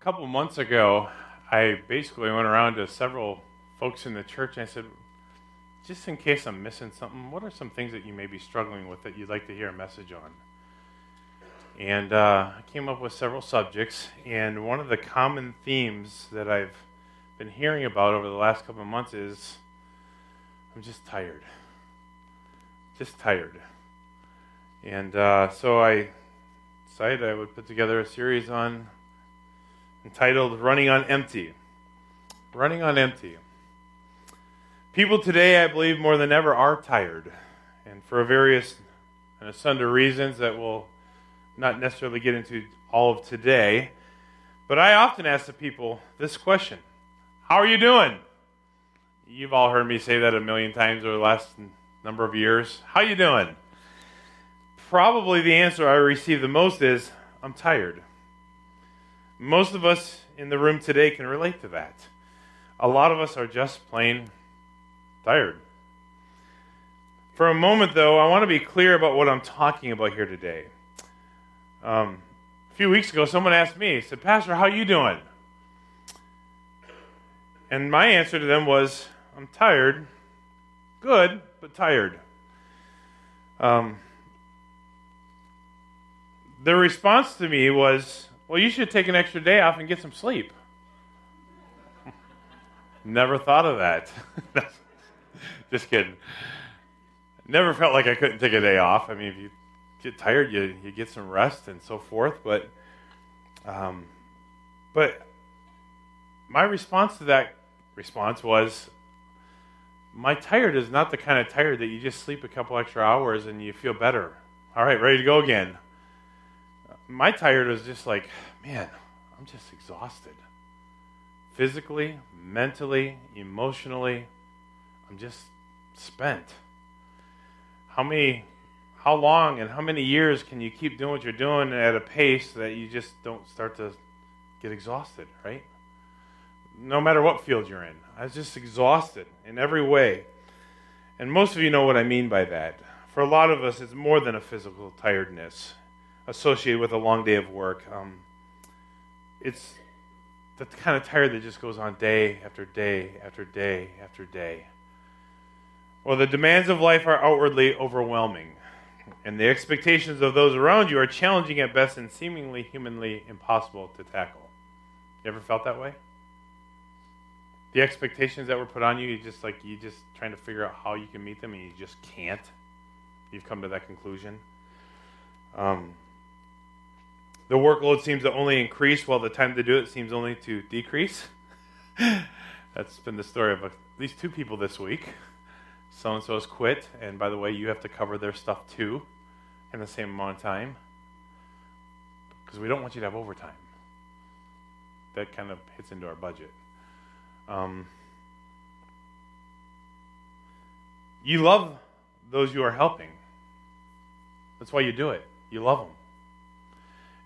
A couple months ago, I basically went around to several folks in the church and I said, just in case I'm missing something, what are some things that you may be struggling with that you'd like to hear a message on? And uh, I came up with several subjects, and one of the common themes that I've been hearing about over the last couple of months is I'm just tired. Just tired. And uh, so I decided I would put together a series on entitled Running on Empty. Running on Empty. People today, I believe, more than ever, are tired, and for various and asunder reasons that we'll not necessarily get into all of today. But I often ask the people this question How are you doing? You've all heard me say that a million times over the last number of years. How are you doing? Probably the answer I receive the most is I'm tired. Most of us in the room today can relate to that. A lot of us are just plain tired. For a moment, though, I want to be clear about what I'm talking about here today. Um, a few weeks ago, someone asked me, said, Pastor, how are you doing? And my answer to them was, I'm tired. Good, but tired. Um, their response to me was, Well, you should take an extra day off and get some sleep. Never thought of that. Just kidding. Never felt like I couldn't take a day off. I mean, if you get tired, you, you get some rest and so forth. But, um, but my response to that response was, my tired is not the kind of tired that you just sleep a couple extra hours and you feel better. All right, ready to go again. My tired was just like, man, I'm just exhausted. Physically, mentally, emotionally, I'm just spent. How many how long and how many years can you keep doing what you're doing at a pace that you just don't start to get exhausted, right? No matter what field you're in. I was just exhausted in every way. And most of you know what I mean by that. For a lot of us, it's more than a physical tiredness associated with a long day of work. Um, it's the kind of tired that just goes on day after day after day after day. Well, the demands of life are outwardly overwhelming, and the expectations of those around you are challenging at best and seemingly humanly impossible to tackle. You ever felt that way? The expectations that were put on you, you just like you just trying to figure out how you can meet them, and you just can't. You've come to that conclusion. Um, the workload seems to only increase while the time to do it seems only to decrease. That's been the story of at least two people this week so and so has quit, and by the way, you have to cover their stuff too in the same amount of time because we don't want you to have overtime. That kind of hits into our budget. Um, you love those you are helping. That's why you do it. You love them.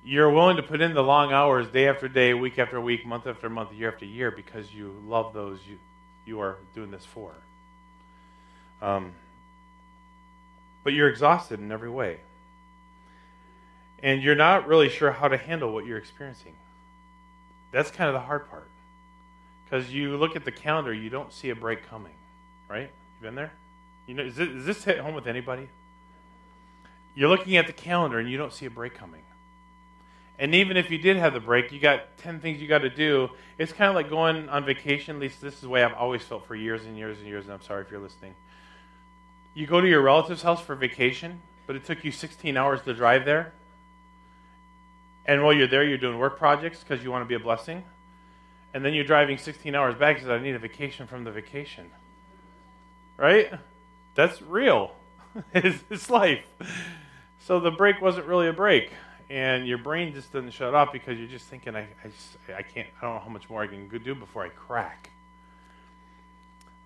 You're willing to put in the long hours day after day, week after week, month after month, year after year because you love those you, you are doing this for. Um, but you're exhausted in every way. And you're not really sure how to handle what you're experiencing. That's kind of the hard part. Because you look at the calendar, you don't see a break coming, right? You been there? You know, is this, is this hit home with anybody? You're looking at the calendar and you don't see a break coming. And even if you did have the break, you got 10 things you got to do. It's kind of like going on vacation. At least this is the way I've always felt for years and years and years, and I'm sorry if you're listening. You go to your relative's house for vacation, but it took you 16 hours to drive there. And while you're there, you're doing work projects because you want to be a blessing. And then you're driving 16 hours back because I need a vacation from the vacation. Right? That's real. it's, life. So the break wasn't really a break. And your brain just doesn't shut off because you're just thinking, I, I, just, I can't, I don't know how much more I can do before I crack.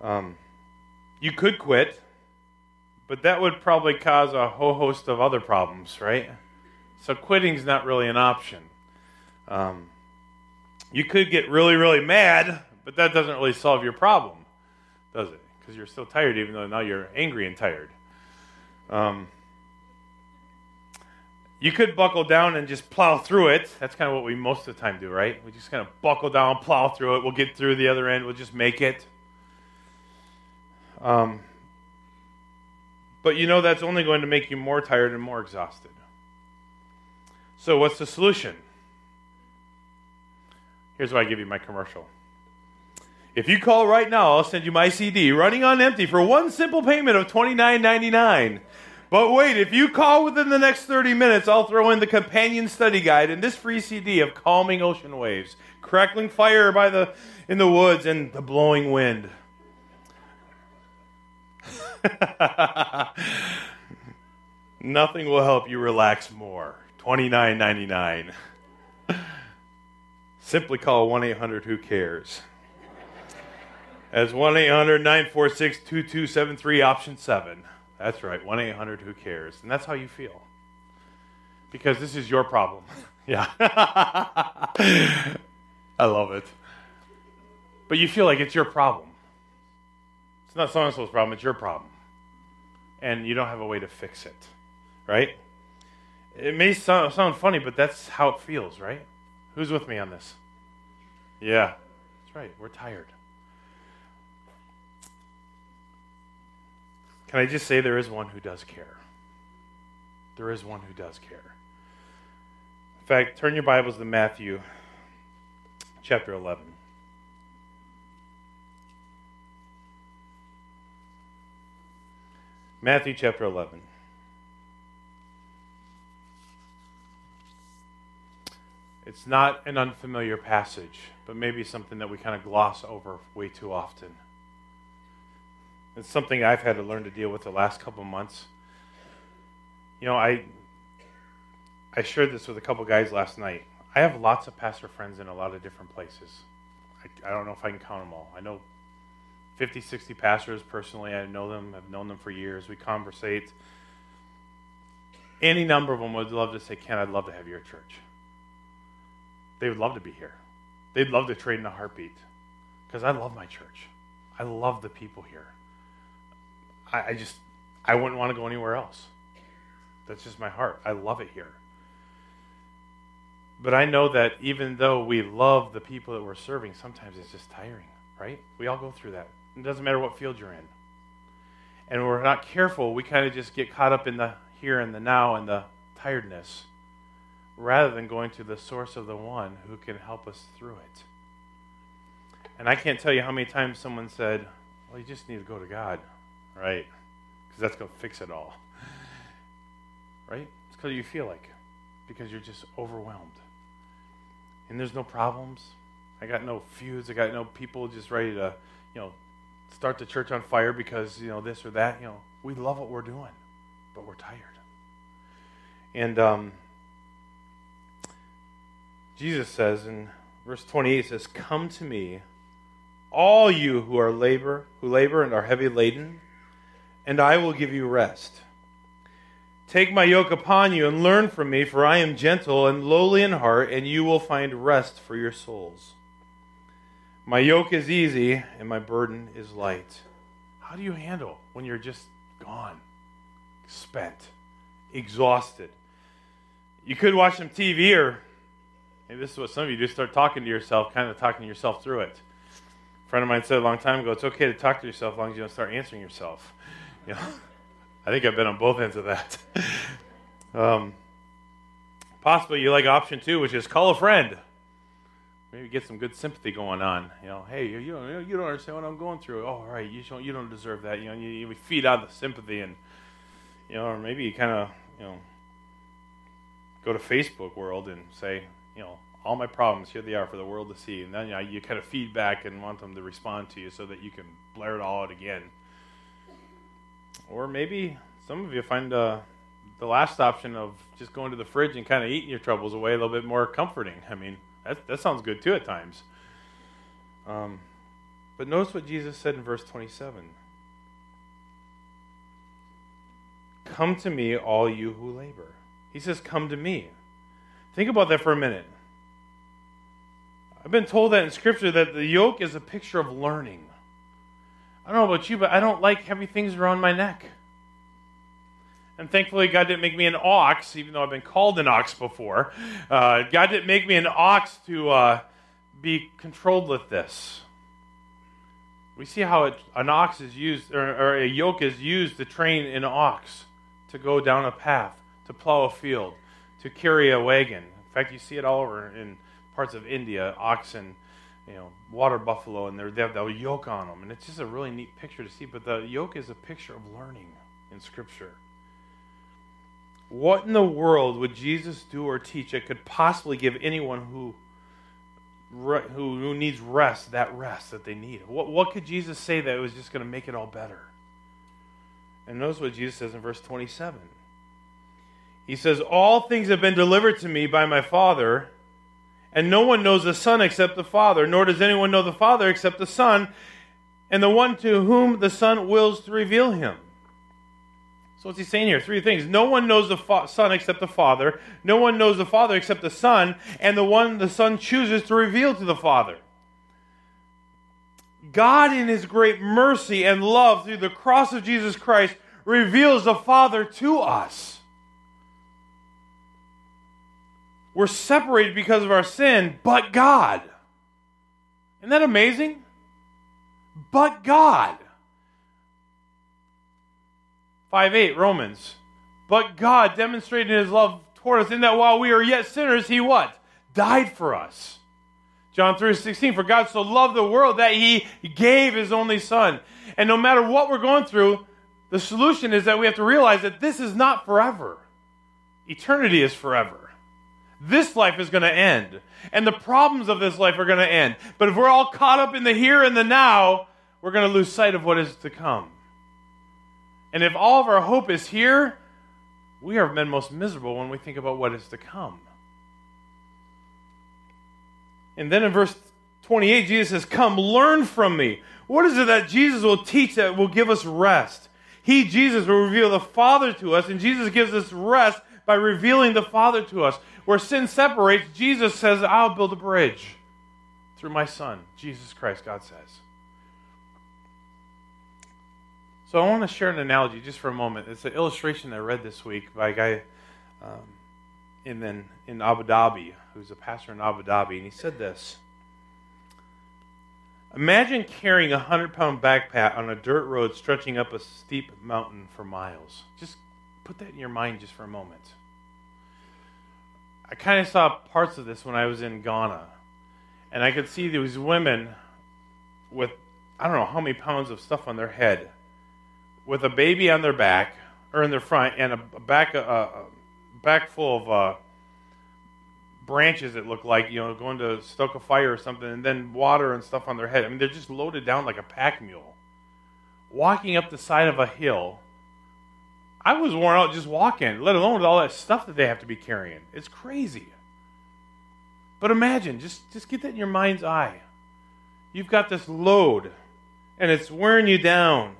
Um, you could quit but that would probably cause a whole host of other problems, right? So quitting's not really an option. Um, you could get really, really mad, but that doesn't really solve your problem, does it? Because you're still tired, even though now you're angry and tired. Um, You could buckle down and just plow through it. That's kind of what we most of the time do, right? We just kind of buckle down, plow through it. We'll get through the other end. We'll just make it. Um, but you know that's only going to make you more tired and more exhausted. So, what's the solution? Here's why I give you my commercial. If you call right now, I'll send you my CD running on empty for one simple payment of $29.99. But wait, if you call within the next 30 minutes, I'll throw in the companion study guide and this free CD of calming ocean waves, crackling fire by the in the woods and the blowing wind. Nothing will help you relax more. $29.99. Simply call 1 800 Who Cares. As 1 800 946 2273, option 7. That's right, 1 800 Who Cares. And that's how you feel. Because this is your problem. yeah. I love it. But you feel like it's your problem. It's not so and so's problem, it's your problem. And you don't have a way to fix it. Right? It may sound, sound funny, but that's how it feels, right? Who's with me on this? Yeah. That's right. We're tired. Can I just say there is one who does care? There is one who does care. In fact, turn your Bibles to Matthew chapter 11. Matthew chapter 11. It's not an unfamiliar passage, but maybe something that we kind of gloss over way too often. It's something I've had to learn to deal with the last couple months. You know, I I shared this with a couple guys last night. I have lots of pastor friends in a lot of different places. I, I don't know if I can count them all. I know 50, 60 pastors personally. I know them. I've known them for years. We conversate. Any number of them would love to say, Ken, I'd love to have your church. They would love to be here. They'd love to trade in a heartbeat because I love my church. I love the people here. I, I just, I wouldn't want to go anywhere else. That's just my heart. I love it here. But I know that even though we love the people that we're serving, sometimes it's just tiring, right? We all go through that. It doesn't matter what field you're in. And we're not careful, we kind of just get caught up in the here and the now and the tiredness rather than going to the source of the one who can help us through it. And I can't tell you how many times someone said, Well, you just need to go to God right? Because that's going to fix it all. Right? It's because you feel like because you're just overwhelmed. And there's no problems. I got no feuds. I got no people just ready to, you know, start the church on fire because, you know, this or that. You know, we love what we're doing, but we're tired. And um, Jesus says in verse 28, says, Come to me, all you who are labor, who labor and are heavy laden, and I will give you rest. Take my yoke upon you and learn from me, for I am gentle and lowly in heart, and you will find rest for your souls. My yoke is easy and my burden is light. How do you handle when you're just gone, spent, exhausted? You could watch some TV, or maybe this is what some of you just start talking to yourself, kind of talking to yourself through it. A friend of mine said a long time ago, it's okay to talk to yourself as long as you don't start answering yourself. You know, I think I've been on both ends of that. um, possibly you like option two, which is call a friend. Maybe get some good sympathy going on. You know, hey, you, you don't you don't understand what I'm going through. Oh, right, you don't you don't deserve that. You know, you, you feed out the sympathy and you know, or maybe you kind of you know go to Facebook world and say, you know, all my problems here they are for the world to see, and then you, know, you kind of feedback and want them to respond to you so that you can blare it all out again. Or maybe some of you find uh, the last option of just going to the fridge and kind of eating your troubles away a little bit more comforting. I mean, that, that sounds good too at times. Um, but notice what Jesus said in verse 27 Come to me, all you who labor. He says, Come to me. Think about that for a minute. I've been told that in Scripture that the yoke is a picture of learning. I don't know about you, but I don't like heavy things around my neck. And thankfully, God didn't make me an ox, even though I've been called an ox before. Uh, God didn't make me an ox to uh, be controlled with this. We see how it, an ox is used, or, or a yoke is used to train an ox to go down a path, to plow a field, to carry a wagon. In fact, you see it all over in parts of India, oxen, you know, water buffalo, and they have the yoke on them. And it's just a really neat picture to see. But the yoke is a picture of learning in Scripture. What in the world would Jesus do or teach that could possibly give anyone who who, who needs rest that rest that they need? What, what could Jesus say that was just going to make it all better? And notice what Jesus says in verse 27. He says, All things have been delivered to me by my Father, and no one knows the Son except the Father, nor does anyone know the Father except the Son, and the one to whom the Son wills to reveal him. So what's he saying here? Three things. No one knows the fa- Son except the Father. No one knows the Father except the Son, and the one the Son chooses to reveal to the Father. God, in His great mercy and love through the cross of Jesus Christ, reveals the Father to us. We're separated because of our sin, but God. Isn't that amazing? But God. 5 8, Romans. But God demonstrated his love toward us in that while we are yet sinners, he what? Died for us. John 3 16, for God so loved the world that he gave his only son. And no matter what we're going through, the solution is that we have to realize that this is not forever. Eternity is forever. This life is going to end. And the problems of this life are going to end. But if we're all caught up in the here and the now, we're going to lose sight of what is to come. And if all of our hope is here, we are men most miserable when we think about what is to come. And then in verse 28, Jesus says, Come, learn from me. What is it that Jesus will teach that will give us rest? He, Jesus, will reveal the Father to us, and Jesus gives us rest by revealing the Father to us. Where sin separates, Jesus says, I'll build a bridge through my Son, Jesus Christ, God says. So I want to share an analogy just for a moment. It's an illustration I read this week by a guy um, in, in, in Abu Dhabi, who's a pastor in Abu Dhabi, and he said this. Imagine carrying a 100 pound backpack on a dirt road stretching up a steep mountain for miles. Just put that in your mind just for a moment. I kind of saw parts of this when I was in Ghana. And I could see these women with, I don't know how many pounds of stuff on their head with a baby on their back or in their front and a, back a, a back full of uh, branches that look like you know going to stoke a fire or something, and then water and stuff on their head. I mean, they're just loaded down like a pack mule, walking up the side of a hill. I was worn out just walking, let alone with all that stuff that they have to be carrying. It's crazy. But imagine, just just get that in your mind's eye. You've got this load, and it's wearing you down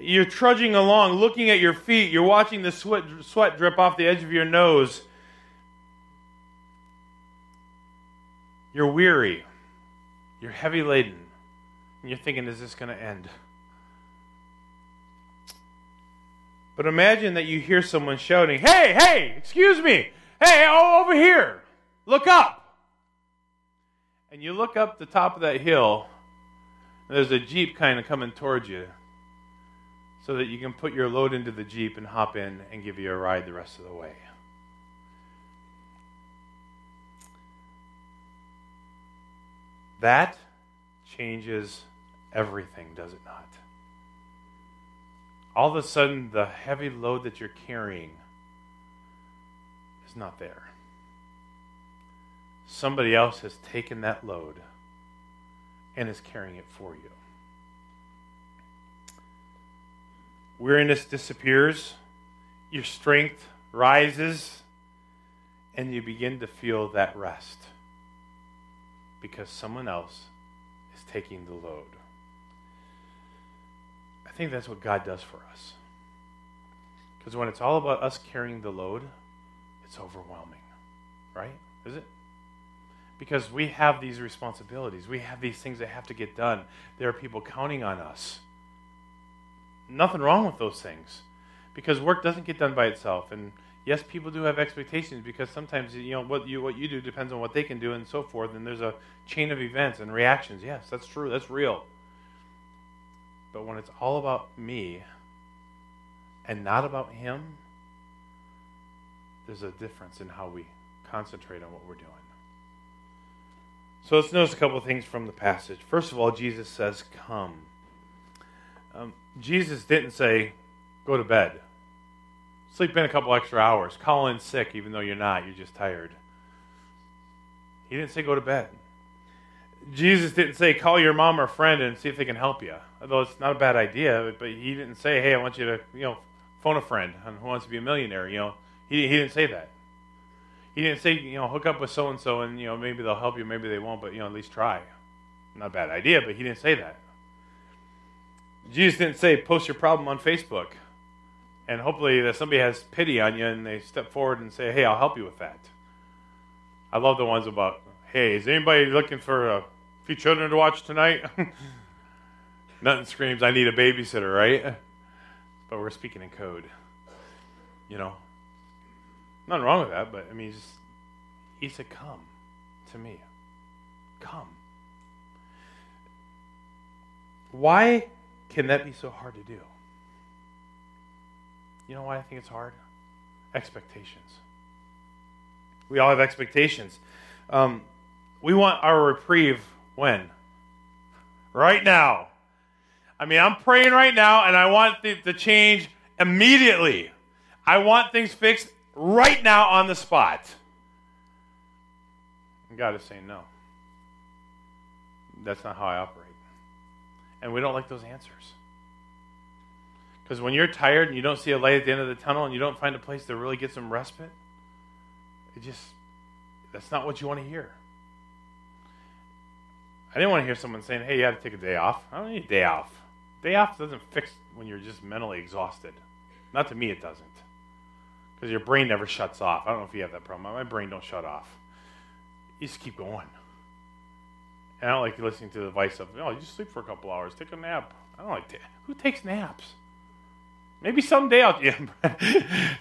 you're trudging along, looking at your feet. You're watching the sweat, sweat drip off the edge of your nose. You're weary. You're heavy laden. And you're thinking, is this going to end? But imagine that you hear someone shouting, Hey, hey, excuse me. Hey, oh, over here. Look up. And you look up the top of that hill, and there's a Jeep kind of coming towards you so that you can put your load into the Jeep and hop in and give you a ride the rest of the way. That changes everything, does it not? All of a sudden, the heavy load that you're carrying is not there. Somebody else has taken that load and is carrying it for you. Weariness disappears, your strength rises, and you begin to feel that rest because someone else is taking the load. I think that's what God does for us. Because when it's all about us carrying the load, it's overwhelming, right? Is it? Because we have these responsibilities, we have these things that have to get done. There are people counting on us. Nothing wrong with those things. because work doesn't get done by itself. And yes, people do have expectations because sometimes you know what you what you do depends on what they can do and so forth. And there's a chain of events and reactions. Yes, that's true. That's real. But when it's all about me and not about him, there's a difference in how we concentrate on what we're doing. So let's notice a couple of things from the passage. First of all, Jesus says, Come. Um, Jesus didn't say, Go to bed. Sleep in a couple extra hours. Call in sick, even though you're not. You're just tired. He didn't say, Go to bed. Jesus didn't say, Call your mom or friend and see if they can help you. Although it's not a bad idea, but he didn't say, Hey, I want you to, you know, phone a friend who wants to be a millionaire. You know, he, he didn't say that. He didn't say, you know, hook up with so and so and, you know, maybe they'll help you, maybe they won't, but, you know, at least try. Not a bad idea, but he didn't say that. Jesus didn't say, post your problem on Facebook. And hopefully that somebody has pity on you and they step forward and say, hey, I'll help you with that. I love the ones about, hey, is anybody looking for a few children to watch tonight? Nothing screams, I need a babysitter, right? But we're speaking in code. You know, Nothing wrong with that, but I mean, he said, Come to me. Come. Why can that be so hard to do? You know why I think it's hard? Expectations. We all have expectations. Um, we want our reprieve when? Right now. I mean, I'm praying right now, and I want the, the change immediately. I want things fixed right now on the spot. And God is saying, no. That's not how I operate. And we don't like those answers. Because when you're tired and you don't see a light at the end of the tunnel and you don't find a place to really get some respite, it just, that's not what you want to hear. I didn't want to hear someone saying, hey, you have to take a day off. I don't need a day off. Day off doesn't fix when you're just mentally exhausted. Not to me, it doesn't because your brain never shuts off. I don't know if you have that problem. My brain don't shut off. You just keep going. And I don't like listening to the advice of, oh, you just sleep for a couple hours, take a nap. I don't like that. Who takes naps? Maybe someday I'll yeah,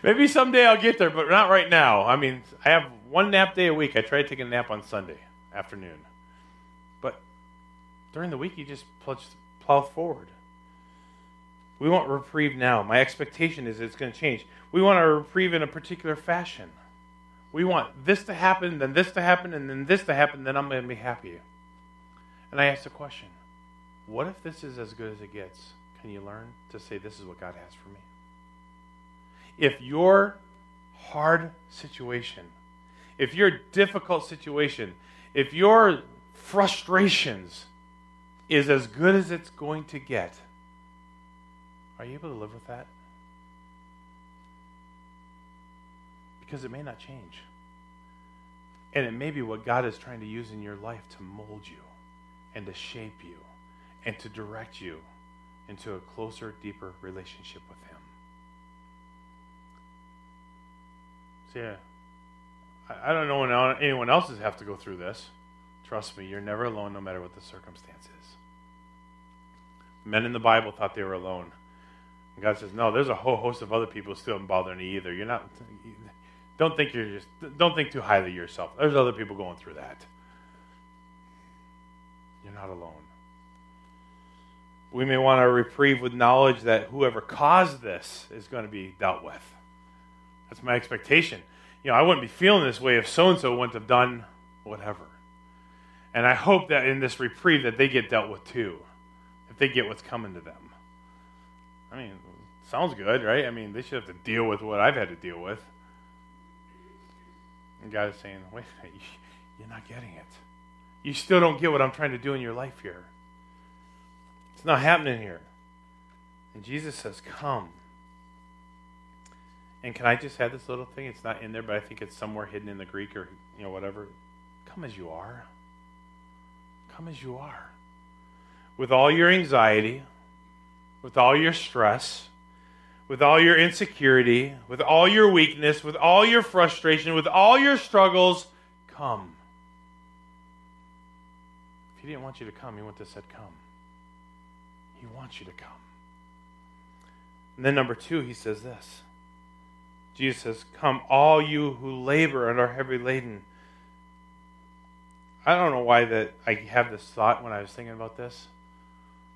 maybe someday I'll get there, but not right now. I mean, I have one nap day a week. I try to take a nap on Sunday afternoon. During the week you just plow forward. We want reprieve now. My expectation is it's going to change. We want a reprieve in a particular fashion. We want this to happen, then this to happen, and then this to happen, then I'm going to be happy. And I ask the question what if this is as good as it gets? Can you learn to say, This is what God has for me? If your hard situation, if your difficult situation, if your frustrations is as good as it's going to get, are you able to live with that? Because it may not change. And it may be what God is trying to use in your life to mold you and to shape you and to direct you into a closer, deeper relationship with Him. So, yeah, I, don't know when anyone else has have to go through this. Trust me, you're never alone no matter what the circumstances. Men in the Bible thought they were alone. And God says, no, there's a whole host of other people still don't bother me either. You're not. Don't think you're just. Don't think too highly of yourself. There's other people going through that. You're not alone. We may want to reprieve with knowledge that whoever caused this is going to be dealt with. That's my expectation. You know, I wouldn't be feeling this way if so and so wouldn't have done whatever. And I hope that in this reprieve that they get dealt with too, they get what's coming to them. I mean, sounds good, right? I mean, they should have to deal with what I've had to deal with. And God is saying, wait a minute, you're not getting it. You still don't get what I'm trying to do in your life here. It's not happening here. And Jesus says, Come. And can I just add this little thing? It's not in there, but I think it's somewhere hidden in the Greek or you know whatever. Come as you are. Come as you are. With all your anxiety, with all your stress, with all your insecurity, with all your weakness, with all your frustration, with all your struggles, come. If he didn't want you to come, he wouldn't have said come. He wants you to come. And then number two, he says this. Jesus says, Come, all you who labor and are heavy laden. I don't know why that I have this thought when I was thinking about this.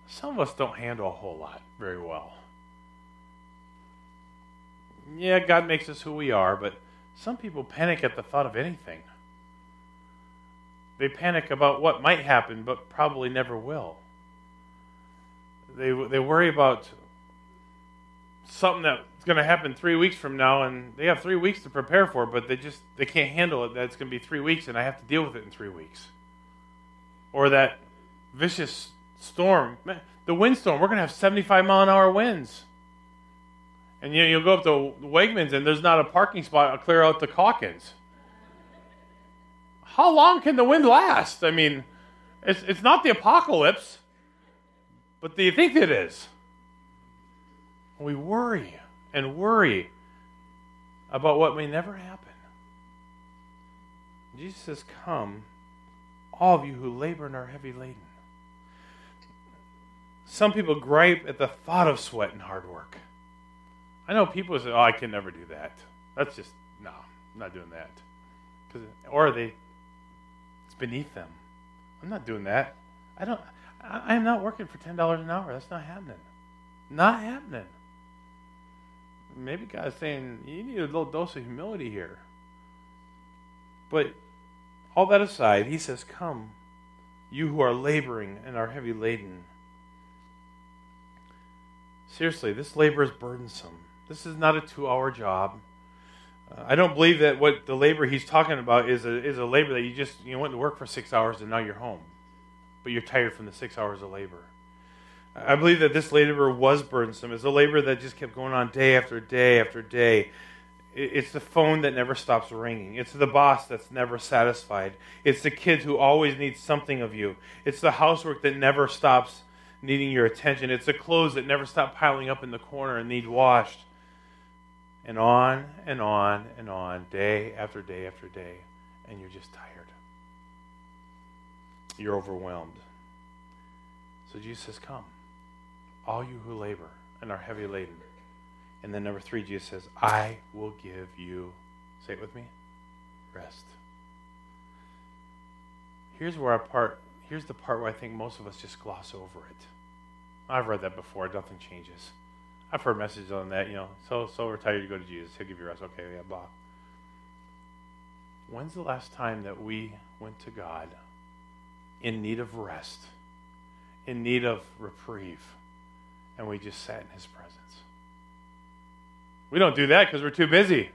Some of us don't handle a whole lot very well. Yeah, God makes us who we are, but some people panic at the thought of anything. They panic about what might happen, but probably never will. They, they worry about something that's going to happen three weeks from now, and they have three weeks to prepare for but they just they can't handle it. That it's going to be three weeks, and I have to deal with it in three weeks. Or that vicious storm, the windstorm. We're going to have 75 mile an hour winds, and you know, you'll go up to Wegmans, and there's not a parking spot to clear out the Calkins. How long can the wind last? I mean, it's it's not the apocalypse, but do you think it is? We worry and worry about what may never happen. Jesus says, Come, all of you who labor and are heavy laden. Some people gripe at the thought of sweat and hard work. I know people say, Oh, I can never do that. That's just, no, I'm not doing that. Or they, it's beneath them. I'm not doing that. I don't, I, I'm not working for $10 an hour. That's not happening. Not happening. Maybe God's saying, you need a little dose of humility here. But all that aside, he says, Come, you who are laboring and are heavy laden. Seriously, this labor is burdensome. This is not a two hour job. Uh, I don't believe that what the labor he's talking about is a, is a labor that you just you went to work for six hours and now you're home. But you're tired from the six hours of labor. I believe that this labor was burdensome. It's a labor that just kept going on day after day after day. It's the phone that never stops ringing. It's the boss that's never satisfied. It's the kids who always need something of you. It's the housework that never stops needing your attention. It's the clothes that never stop piling up in the corner and need washed. And on and on and on, day after day after day. And you're just tired. You're overwhelmed. So Jesus says, Come all you who labor and are heavy laden. And then number three, Jesus says, I will give you, say it with me, rest. Here's where our part, here's the part where I think most of us just gloss over it. I've read that before, nothing changes. I've heard messages on that, you know, so so retired you go to Jesus, he'll give you rest. Okay, yeah, blah. When's the last time that we went to God in need of rest, in need of reprieve? and we just sat in his presence. We don't do that because we're too busy.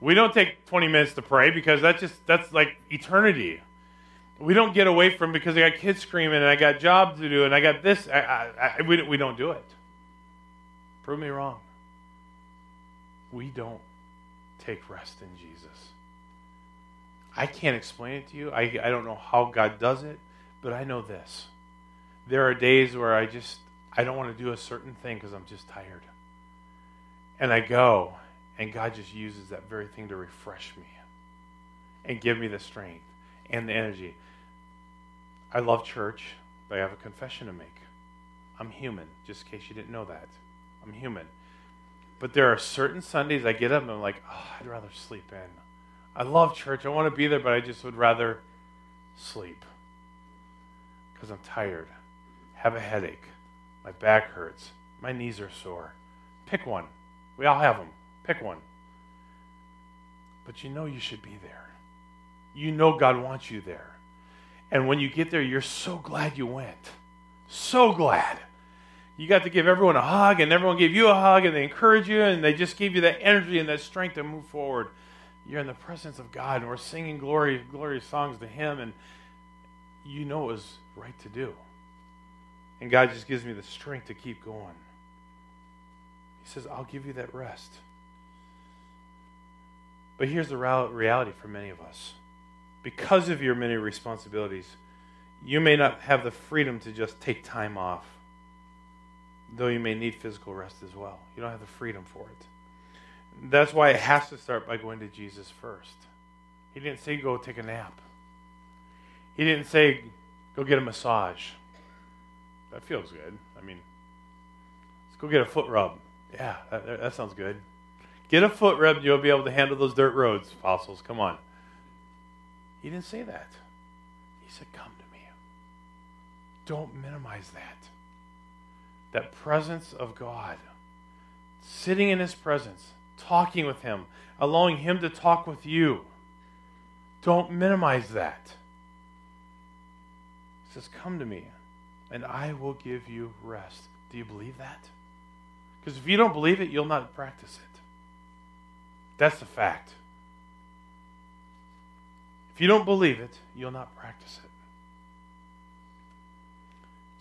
We don't take 20 minutes to pray because that's just that's like eternity. We don't get away from because I got kids screaming and I got jobs to do and I got this. I, I, I, we, we don't do it. Prove me wrong. We don't take rest in Jesus. I can't explain it to you. I, I don't know how God does it, but I know this. There are days where I just I don't want to do a certain thing because I'm just tired. And I go, and God just uses that very thing to refresh me and give me the strength and the energy. I love church, but I have a confession to make. I'm human, just in case you didn't know that. I'm human. But there are certain Sundays I get up and I'm like, oh, I'd rather sleep in. I love church. I want to be there, but I just would rather sleep because I'm tired, have a headache. My back hurts. My knees are sore. Pick one. We all have them. Pick one. But you know you should be there. You know God wants you there. And when you get there, you're so glad you went. So glad. You got to give everyone a hug, and everyone gave you a hug, and they encourage you, and they just gave you that energy and that strength to move forward. You're in the presence of God, and we're singing glory, glorious songs to Him, and you know it was right to do. And God just gives me the strength to keep going. He says, I'll give you that rest. But here's the reality for many of us because of your many responsibilities, you may not have the freedom to just take time off, though you may need physical rest as well. You don't have the freedom for it. That's why it has to start by going to Jesus first. He didn't say go take a nap, He didn't say go get a massage. That feels good. I mean, let's go get a foot rub. Yeah, that, that sounds good. Get a foot rub, you'll be able to handle those dirt roads, apostles. Come on. He didn't say that. He said, Come to me. Don't minimize that. That presence of God, sitting in His presence, talking with Him, allowing Him to talk with you. Don't minimize that. He says, Come to me, and I will give you rest. Do you believe that? Because if you don't believe it, you'll not practice it. That's the fact. If you don't believe it, you'll not practice it.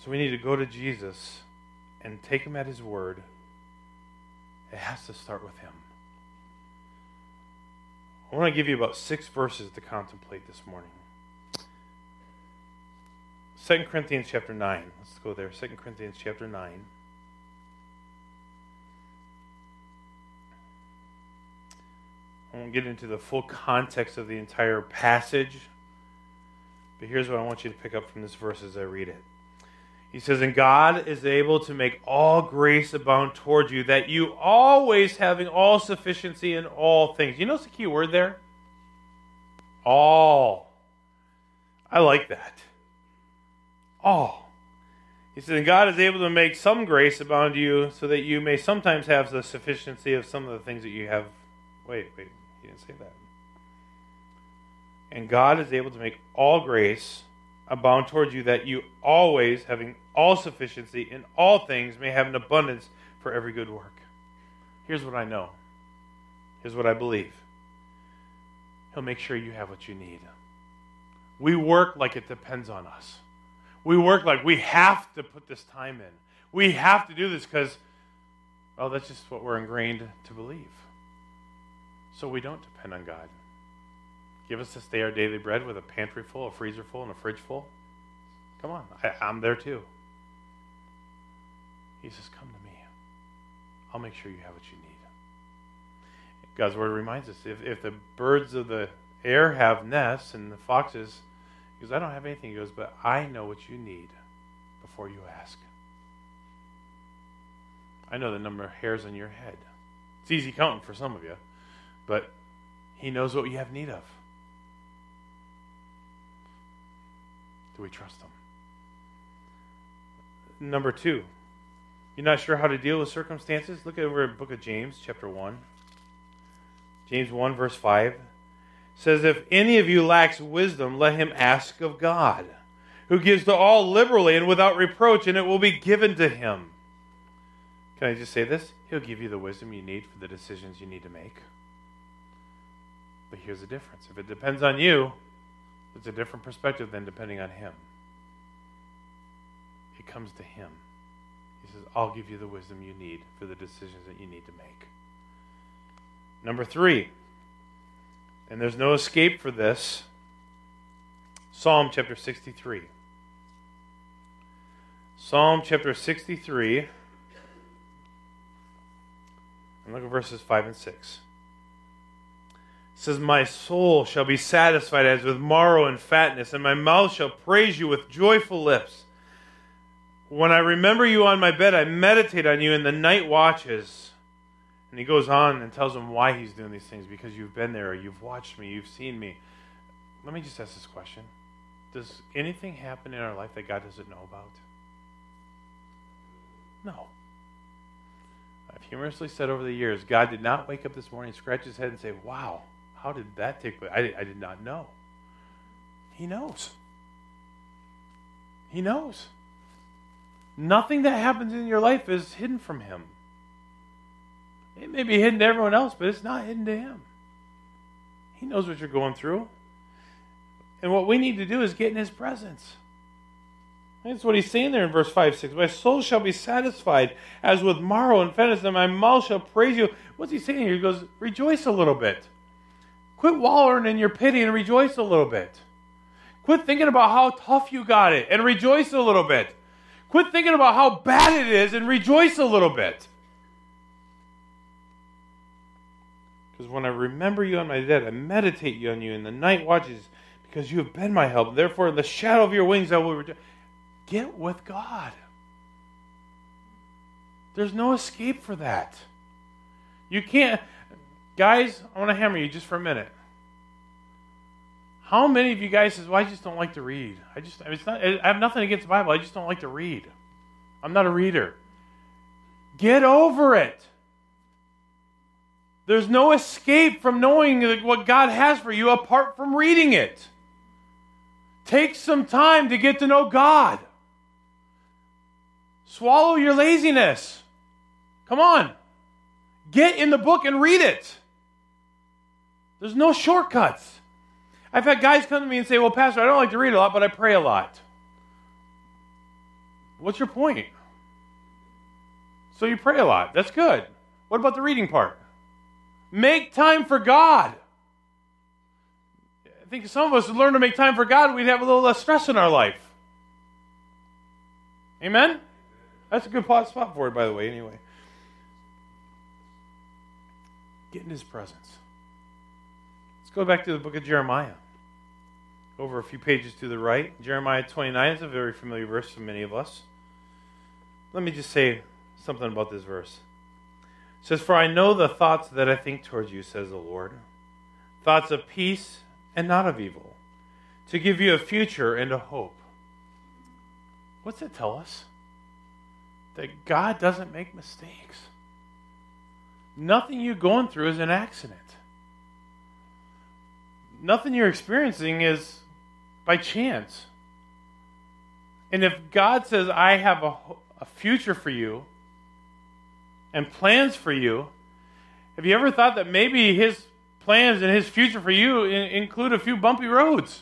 So we need to go to Jesus and take him at his word. It has to start with him. I want to give you about six verses to contemplate this morning. 2 Corinthians chapter 9. Let's go there. 2 Corinthians chapter 9. Won't get into the full context of the entire passage, but here's what I want you to pick up from this verse as I read it. He says, And God is able to make all grace abound toward you, that you always having all sufficiency in all things. You notice the key word there? All. I like that. All. He says, And God is able to make some grace abound to you, so that you may sometimes have the sufficiency of some of the things that you have. Wait, wait. He didn't say that. And God is able to make all grace abound towards you, that you always, having all sufficiency in all things, may have an abundance for every good work. Here's what I know. Here's what I believe. He'll make sure you have what you need. We work like it depends on us. We work like we have to put this time in. We have to do this because, well, that's just what we're ingrained to believe. So we don't depend on God. Give us this day our daily bread with a pantry full, a freezer full, and a fridge full. Come on, I, I'm there too. He says, Come to me. I'll make sure you have what you need. God's word reminds us if, if the birds of the air have nests and the foxes, he goes, I don't have anything. He goes, But I know what you need before you ask. I know the number of hairs on your head. It's easy counting for some of you but He knows what you have need of. Do we trust Him? Number two, you're not sure how to deal with circumstances? Look over in book of James, chapter 1. James 1, verse 5 says, If any of you lacks wisdom, let him ask of God, who gives to all liberally and without reproach, and it will be given to him. Can I just say this? He'll give you the wisdom you need for the decisions you need to make. But here's the difference if it depends on you, it's a different perspective than depending on Him. It comes to Him. He says, I'll give you the wisdom you need for the decisions that you need to make. Number three, and there's no escape for this Psalm chapter 63. Psalm chapter 63. And look at verses 5 and 6 says, My soul shall be satisfied as with marrow and fatness, and my mouth shall praise you with joyful lips. When I remember you on my bed, I meditate on you in the night watches. And he goes on and tells him why he's doing these things because you've been there, you've watched me, you've seen me. Let me just ask this question Does anything happen in our life that God doesn't know about? No. I've humorously said over the years, God did not wake up this morning, scratch his head, and say, Wow, how did that take place? I, I did not know. He knows. He knows. Nothing that happens in your life is hidden from Him. It may be hidden to everyone else, but it's not hidden to Him. He knows what you're going through. And what we need to do is get in His presence. That's what he's saying there in verse 5 6. My soul shall be satisfied as with marrow and fatness, and my mouth shall praise you. What's he saying here? He goes, Rejoice a little bit. Quit wallowing in your pity and rejoice a little bit. Quit thinking about how tough you got it and rejoice a little bit. Quit thinking about how bad it is and rejoice a little bit. Because when I remember you on my bed, I meditate on you in the night watches because you have been my help. Therefore, in the shadow of your wings, I will rejoice. Get with God. There's no escape for that. You can't. Guys, I want to hammer you just for a minute. How many of you guys says, "Well, I just don't like to read. I just it's not I have nothing against the Bible. I just don't like to read. I'm not a reader." Get over it. There's no escape from knowing what God has for you apart from reading it. Take some time to get to know God. Swallow your laziness. Come on. Get in the book and read it. There's no shortcuts. I've had guys come to me and say, Well, Pastor, I don't like to read a lot, but I pray a lot. What's your point? So you pray a lot. That's good. What about the reading part? Make time for God. I think some of us would learn to make time for God, we'd have a little less stress in our life. Amen? That's a good spot for it, by the way, anyway. Get in His presence. Let's go back to the book of Jeremiah. Over a few pages to the right. Jeremiah 29 is a very familiar verse for many of us. Let me just say something about this verse. It says, For I know the thoughts that I think towards you, says the Lord. Thoughts of peace and not of evil, to give you a future and a hope. What's it tell us? That God doesn't make mistakes. Nothing you're going through is an accident. Nothing you're experiencing is by chance. And if God says, I have a, a future for you, and plans for you, have you ever thought that maybe His plans and His future for you include a few bumpy roads?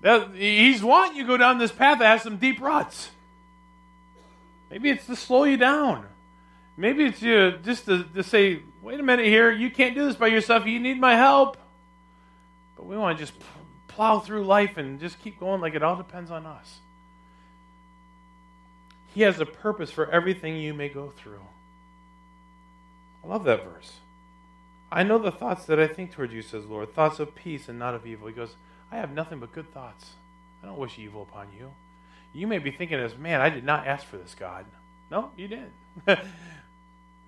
That he's wanting you to go down this path that has some deep ruts. Maybe it's to slow you down. Maybe it's you just to, to say, wait a minute here, you can't do this by yourself, you need my help. But we want to just plow through life and just keep going like it all depends on us. He has a purpose for everything you may go through. I love that verse. I know the thoughts that I think toward you, says Lord, thoughts of peace and not of evil. He goes, I have nothing but good thoughts. I don't wish evil upon you. You may be thinking as, man, I did not ask for this, God. No, you didn't.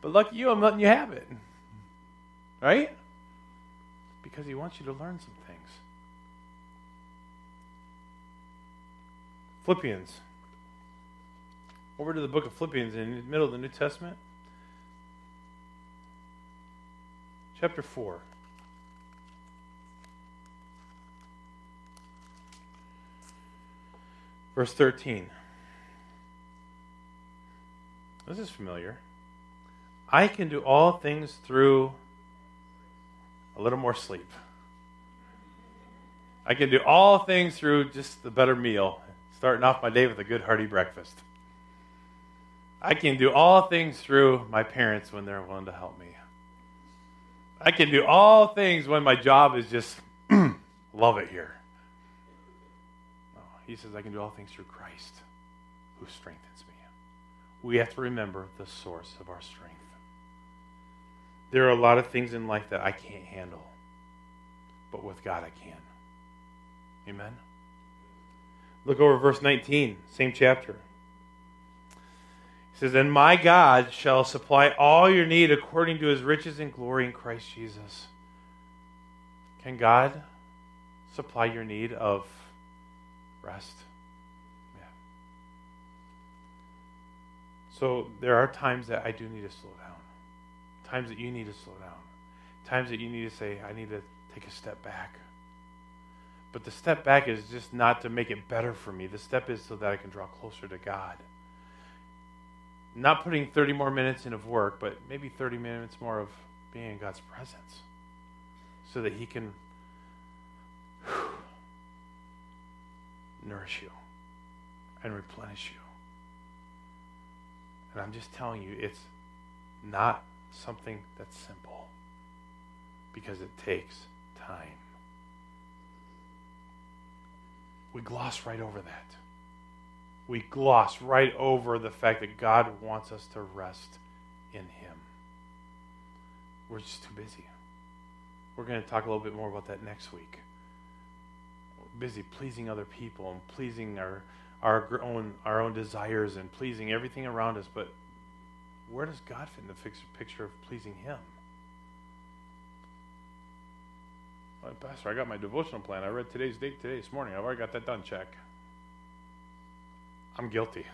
but lucky you, I'm letting you have it. Right? Because he wants you to learn some things. Philippians over to the book of Philippians in the middle of the New Testament. Chapter 4. Verse 13. This is familiar. I can do all things through a little more sleep. I can do all things through just the better meal, starting off my day with a good hearty breakfast. I can do all things through my parents when they're willing to help me. I can do all things when my job is just love it here. No, he says, I can do all things through Christ who strengthens me. We have to remember the source of our strength. There are a lot of things in life that I can't handle, but with God I can. Amen. Look over verse 19, same chapter He says, And my God shall supply all your need according to his riches and glory in Christ Jesus. Can God supply your need of rest? Yeah. So there are times that I do need to slow down, times that you need to slow down, times that you need to say, I need to take a step back. But the step back is just not to make it better for me. The step is so that I can draw closer to God not putting 30 more minutes in of work, but maybe 30 minutes more of being in God's presence so that He can whew, nourish you and replenish you. And I'm just telling you, it's not something that's simple because it takes time. We gloss right over that we gloss right over the fact that God wants us to rest in Him. We're just too busy. We're going to talk a little bit more about that next week. We're busy pleasing other people and pleasing our, our own our own desires and pleasing everything around us, but where does God fit in the picture of pleasing Him? Well, Pastor, I got my devotional plan. I read today's date today this morning. I've already got that done. Check. I'm guilty.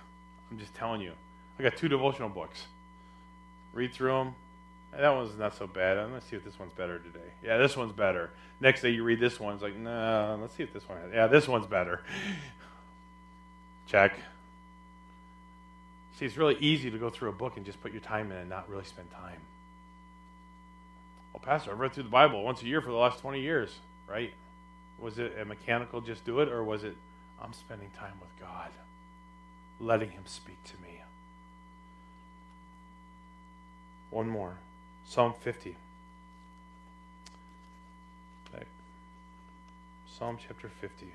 I'm just telling you. I got two devotional books. Read through them. Eh, that one's not so bad. Let's see if this one's better today. Yeah, this one's better. Next day you read this one. It's like, nah, let's see if this one has. Yeah, this one's better. Check. See, it's really easy to go through a book and just put your time in and not really spend time. Well, Pastor, I've read through the Bible once a year for the last 20 years, right? Was it a mechanical just do it, or was it I'm spending time with God, letting Him speak to me? One more Psalm 50. Psalm chapter 50.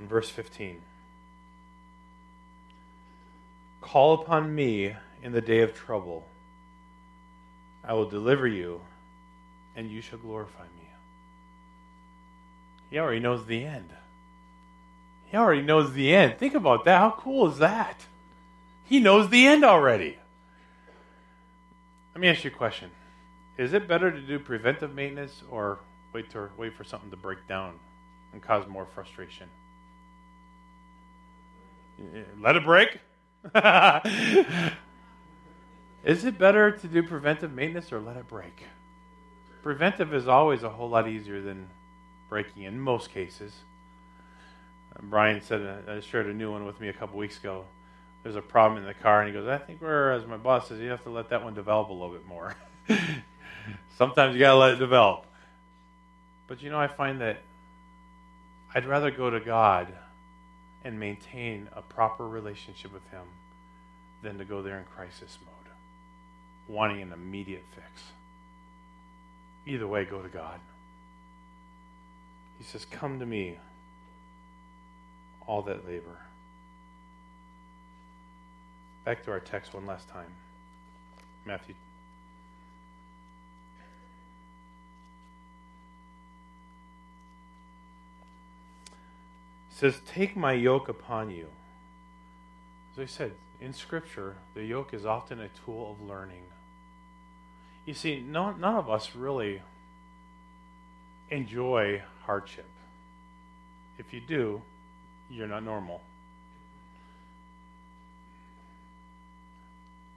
In verse 15. Call upon me in the day of trouble. I will deliver you, and you shall glorify me. He already knows the end. He already knows the end. Think about that. How cool is that? He knows the end already. Let me ask you a question. Is it better to do preventive maintenance or wait to wait for something to break down and cause more frustration? Let it break? is it better to do preventive maintenance or let it break? Preventive is always a whole lot easier than breaking in most cases. Brian said, uh, shared a new one with me a couple weeks ago there's a problem in the car, and he goes, I think we're, as my boss says, you have to let that one develop a little bit more. Sometimes you got to let it develop. But you know, I find that I'd rather go to God and maintain a proper relationship with Him than to go there in crisis mode, wanting an immediate fix. Either way, go to God. He says, Come to me, all that labor Back to our text one last time. Matthew. Says, Take my yoke upon you. As I said, in Scripture, the yoke is often a tool of learning. You see, no, none of us really enjoy hardship. If you do, you're not normal.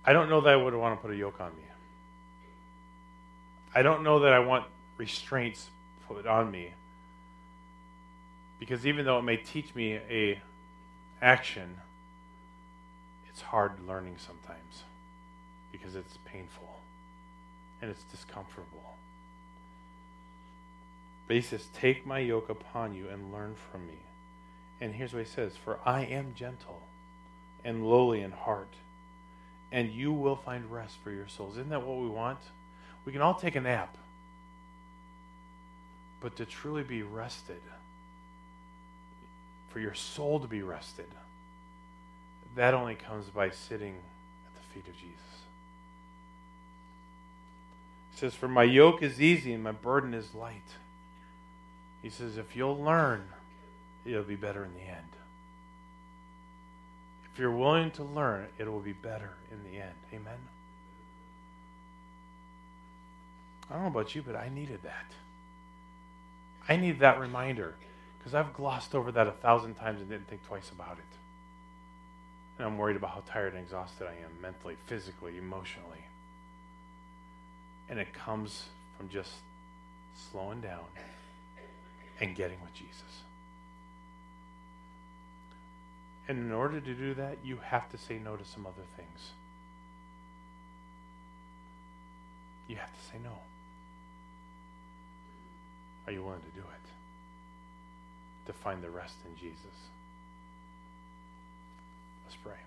I don't know that I would want to put a yoke on me. I don't know that I want restraints put on me. Because even though it may teach me a action, it's hard learning sometimes because it's painful and it's discomfortable. But he says, Take my yoke upon you and learn from me. And here's what he says For I am gentle and lowly in heart and you will find rest for your souls. Isn't that what we want? We can all take a nap. But to truly be rested, for your soul to be rested, that only comes by sitting at the feet of Jesus. He says, For my yoke is easy and my burden is light. He says, If you'll learn, it'll be better in the end. If you're willing to learn, it will be better in the end. Amen. I don't know about you, but I needed that. I need that reminder because I've glossed over that a thousand times and didn't think twice about it. And I'm worried about how tired and exhausted I am mentally, physically, emotionally. And it comes from just slowing down and getting with Jesus. And in order to do that, you have to say no to some other things. You have to say no. Are you willing to do it? To find the rest in Jesus. Let's pray.